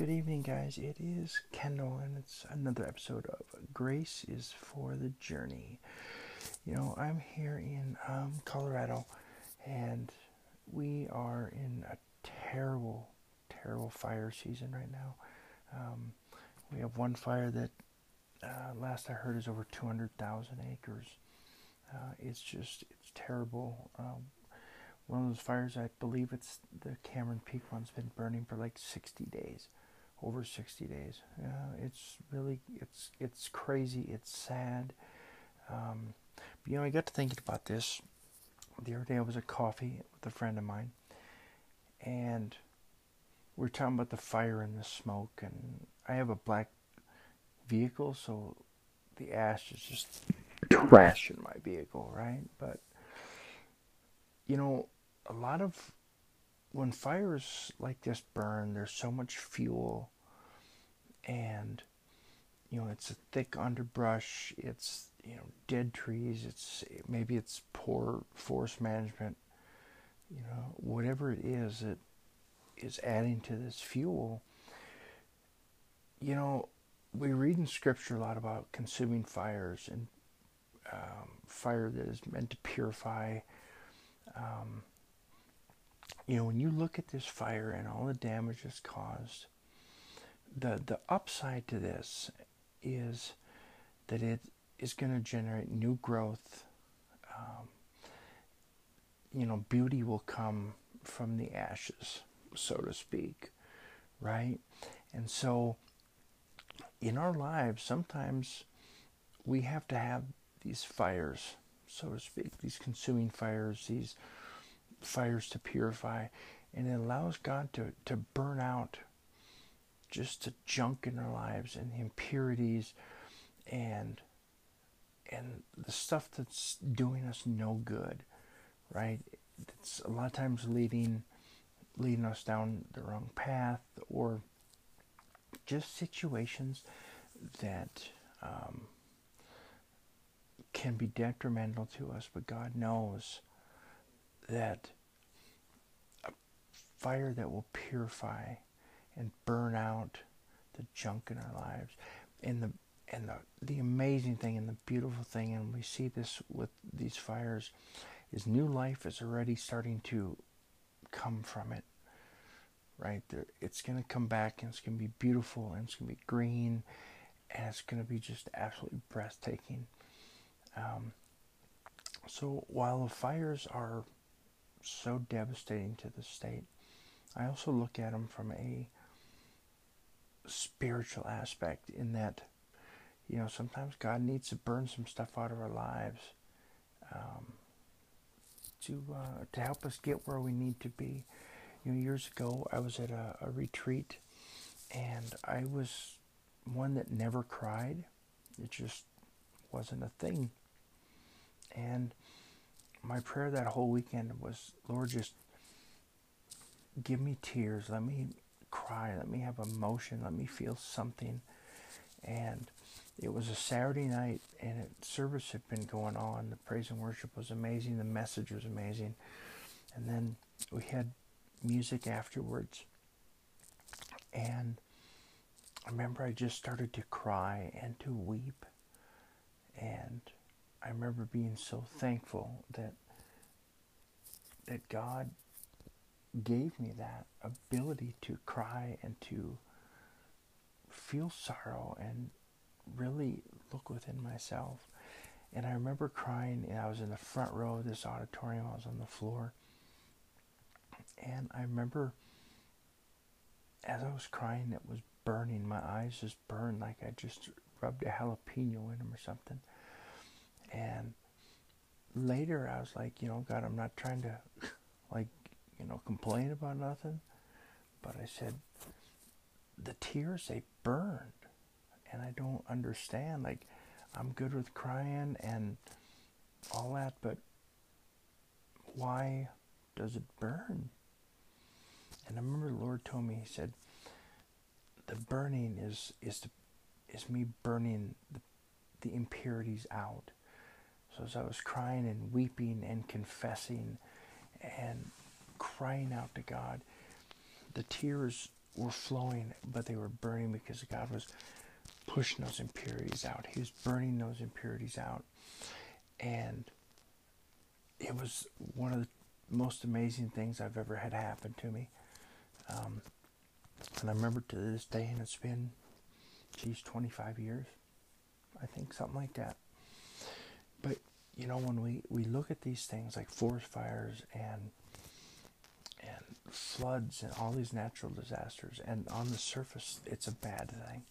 Good evening, guys. It is Kendall, and it's another episode of Grace is for the Journey. You know, I'm here in um, Colorado, and we are in a terrible, terrible fire season right now. Um, we have one fire that, uh, last I heard, is over 200,000 acres. Uh, it's just, it's terrible. Um, one of those fires, I believe it's the Cameron Peak one's been burning for like 60 days over 60 days. It's really it's it's crazy. It's sad. Um, but, you know, I got to thinking about this the other day. I was at coffee with a friend of mine, and we are talking about the fire and the smoke. And I have a black vehicle, so the ash is just trash in my vehicle, right? But you know, a lot of when fires like this burn, there's so much fuel, and you know it's a thick underbrush. It's you know dead trees. It's maybe it's poor forest management. You know whatever it is that is adding to this fuel. You know we read in scripture a lot about consuming fires and um, fire that is meant to purify. Um, you know, when you look at this fire and all the damage it's caused, the the upside to this is that it is going to generate new growth. Um, you know, beauty will come from the ashes, so to speak, right? And so, in our lives, sometimes we have to have these fires, so to speak, these consuming fires, these fires to purify, and it allows God to, to burn out just the junk in our lives and the impurities and and the stuff that's doing us no good, right? It's a lot of times leading leading us down the wrong path or just situations that um, can be detrimental to us, but God knows that a fire that will purify and burn out the junk in our lives. And the and the, the amazing thing and the beautiful thing, and we see this with these fires, is new life is already starting to come from it. Right there, it's going to come back and it's going to be beautiful and it's going to be green and it's going to be just absolutely breathtaking. Um, so while the fires are so devastating to the state. I also look at them from a spiritual aspect in that, you know, sometimes God needs to burn some stuff out of our lives um, to uh, to help us get where we need to be. You know, years ago, I was at a, a retreat, and I was one that never cried. It just wasn't a thing, and my prayer that whole weekend was, Lord, just give me tears. Let me cry. Let me have emotion. Let me feel something. And it was a Saturday night, and it, service had been going on. The praise and worship was amazing. The message was amazing. And then we had music afterwards. And I remember I just started to cry and to weep. And I remember being so thankful that that God gave me that ability to cry and to feel sorrow and really look within myself. And I remember crying, and I was in the front row of this auditorium, I was on the floor. And I remember as I was crying, it was burning. My eyes just burned like I just rubbed a jalapeno in them or something. And later I was like, you know, God, I'm not trying to like, you know, complain about nothing. But I said, the tears, they burned. And I don't understand. Like, I'm good with crying and all that, but why does it burn? And I remember the Lord told me, He said, the burning is is the, is me burning the, the impurities out. So as I was crying and weeping and confessing and crying out to God, the tears were flowing, but they were burning because God was pushing those impurities out. He was burning those impurities out. And it was one of the most amazing things I've ever had happen to me. Um, and I remember to this day, and it's been, geez, 25 years, I think, something like that. But, you know, when we, we look at these things like forest fires and and floods and all these natural disasters, and on the surface, it's a bad thing,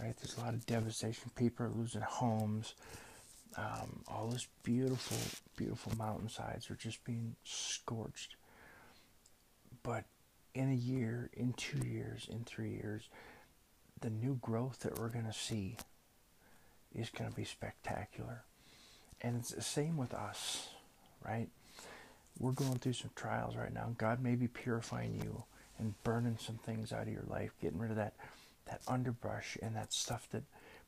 right? There's a lot of devastation. People are losing homes. Um, all this beautiful, beautiful mountainsides are just being scorched. But in a year, in two years, in three years, the new growth that we're going to see is going to be spectacular. And it's the same with us, right? We're going through some trials right now. God may be purifying you and burning some things out of your life, getting rid of that, that underbrush and that stuff that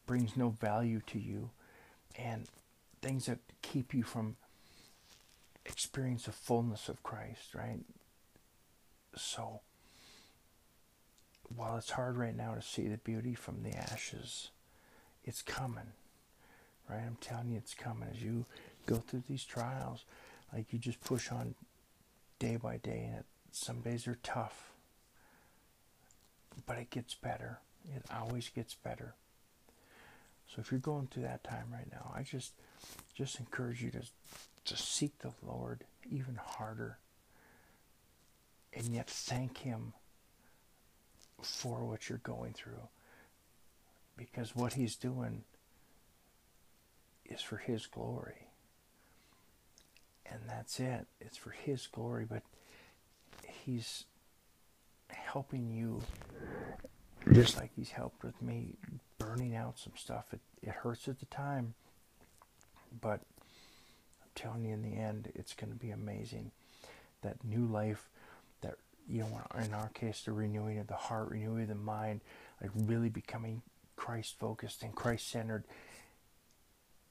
brings no value to you and things that keep you from experience the fullness of Christ, right? So, while it's hard right now to see the beauty from the ashes, it's coming, right? I'm telling you, it's coming as you go through these trials. Like you just push on day by day, and it, some days are tough, but it gets better. It always gets better. So if you're going through that time right now, I just just encourage you to to seek the Lord even harder and yet thank him for what you're going through because what he's doing is for his glory and that's it it's for his glory but he's helping you just like he's helped with me burning out some stuff. It, it hurts at the time, but I'm telling you, in the end, it's going to be amazing. That new life, that, you know, in our case, the renewing of the heart, renewing of the mind, like really becoming Christ focused and Christ centered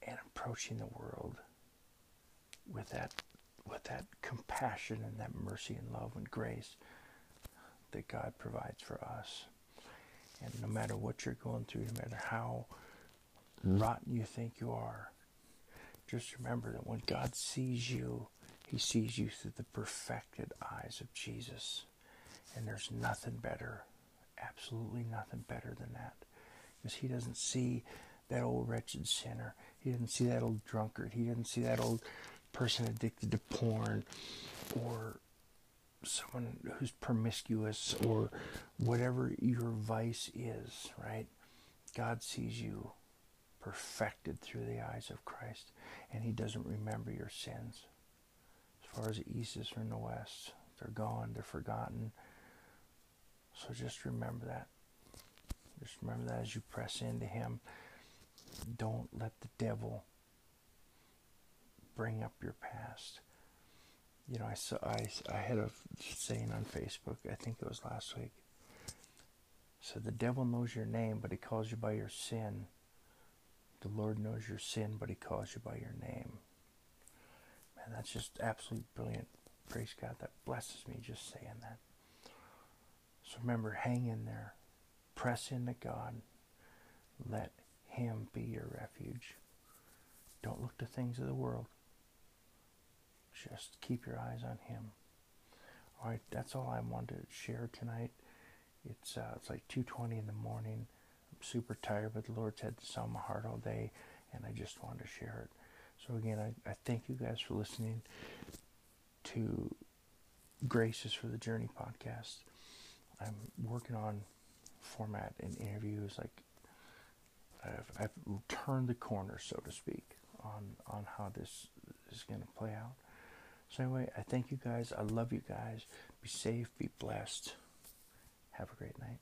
and approaching the world with that with that compassion and that mercy and love and grace that God provides for us. And no matter what you're going through, no matter how rotten you think you are, just remember that when God sees you, he sees you through the perfected eyes of Jesus. And there's nothing better, absolutely nothing better than that. Because he doesn't see that old wretched sinner. He doesn't see that old drunkard. He doesn't see that old person addicted to porn or someone who's promiscuous or whatever your vice is, right? God sees you perfected through the eyes of Christ, and He doesn't remember your sins. As far as the east is from the west, they're gone, they're forgotten. So just remember that. Just remember that as you press into Him. Don't let the devil bring up your past you know, I saw I, I had a saying on Facebook. I think it was last week. So the devil knows your name, but he calls you by your sin. The Lord knows your sin, but he calls you by your name. Man, that's just absolutely brilliant. Praise God. That blesses me just saying that. So remember, hang in there. Press into God. Let Him be your refuge. Don't look to things of the world. Just keep your eyes on Him. All right, that's all I wanted to share tonight. It's uh, it's like 2:20 in the morning. I'm super tired, but the Lord's had this on my heart all day, and I just wanted to share it. So again, I, I thank you guys for listening to Graces for the Journey podcast. I'm working on format and interviews. Like I've, I've turned the corner, so to speak, on on how this is going to play out. So, anyway, I thank you guys. I love you guys. Be safe, be blessed. Have a great night.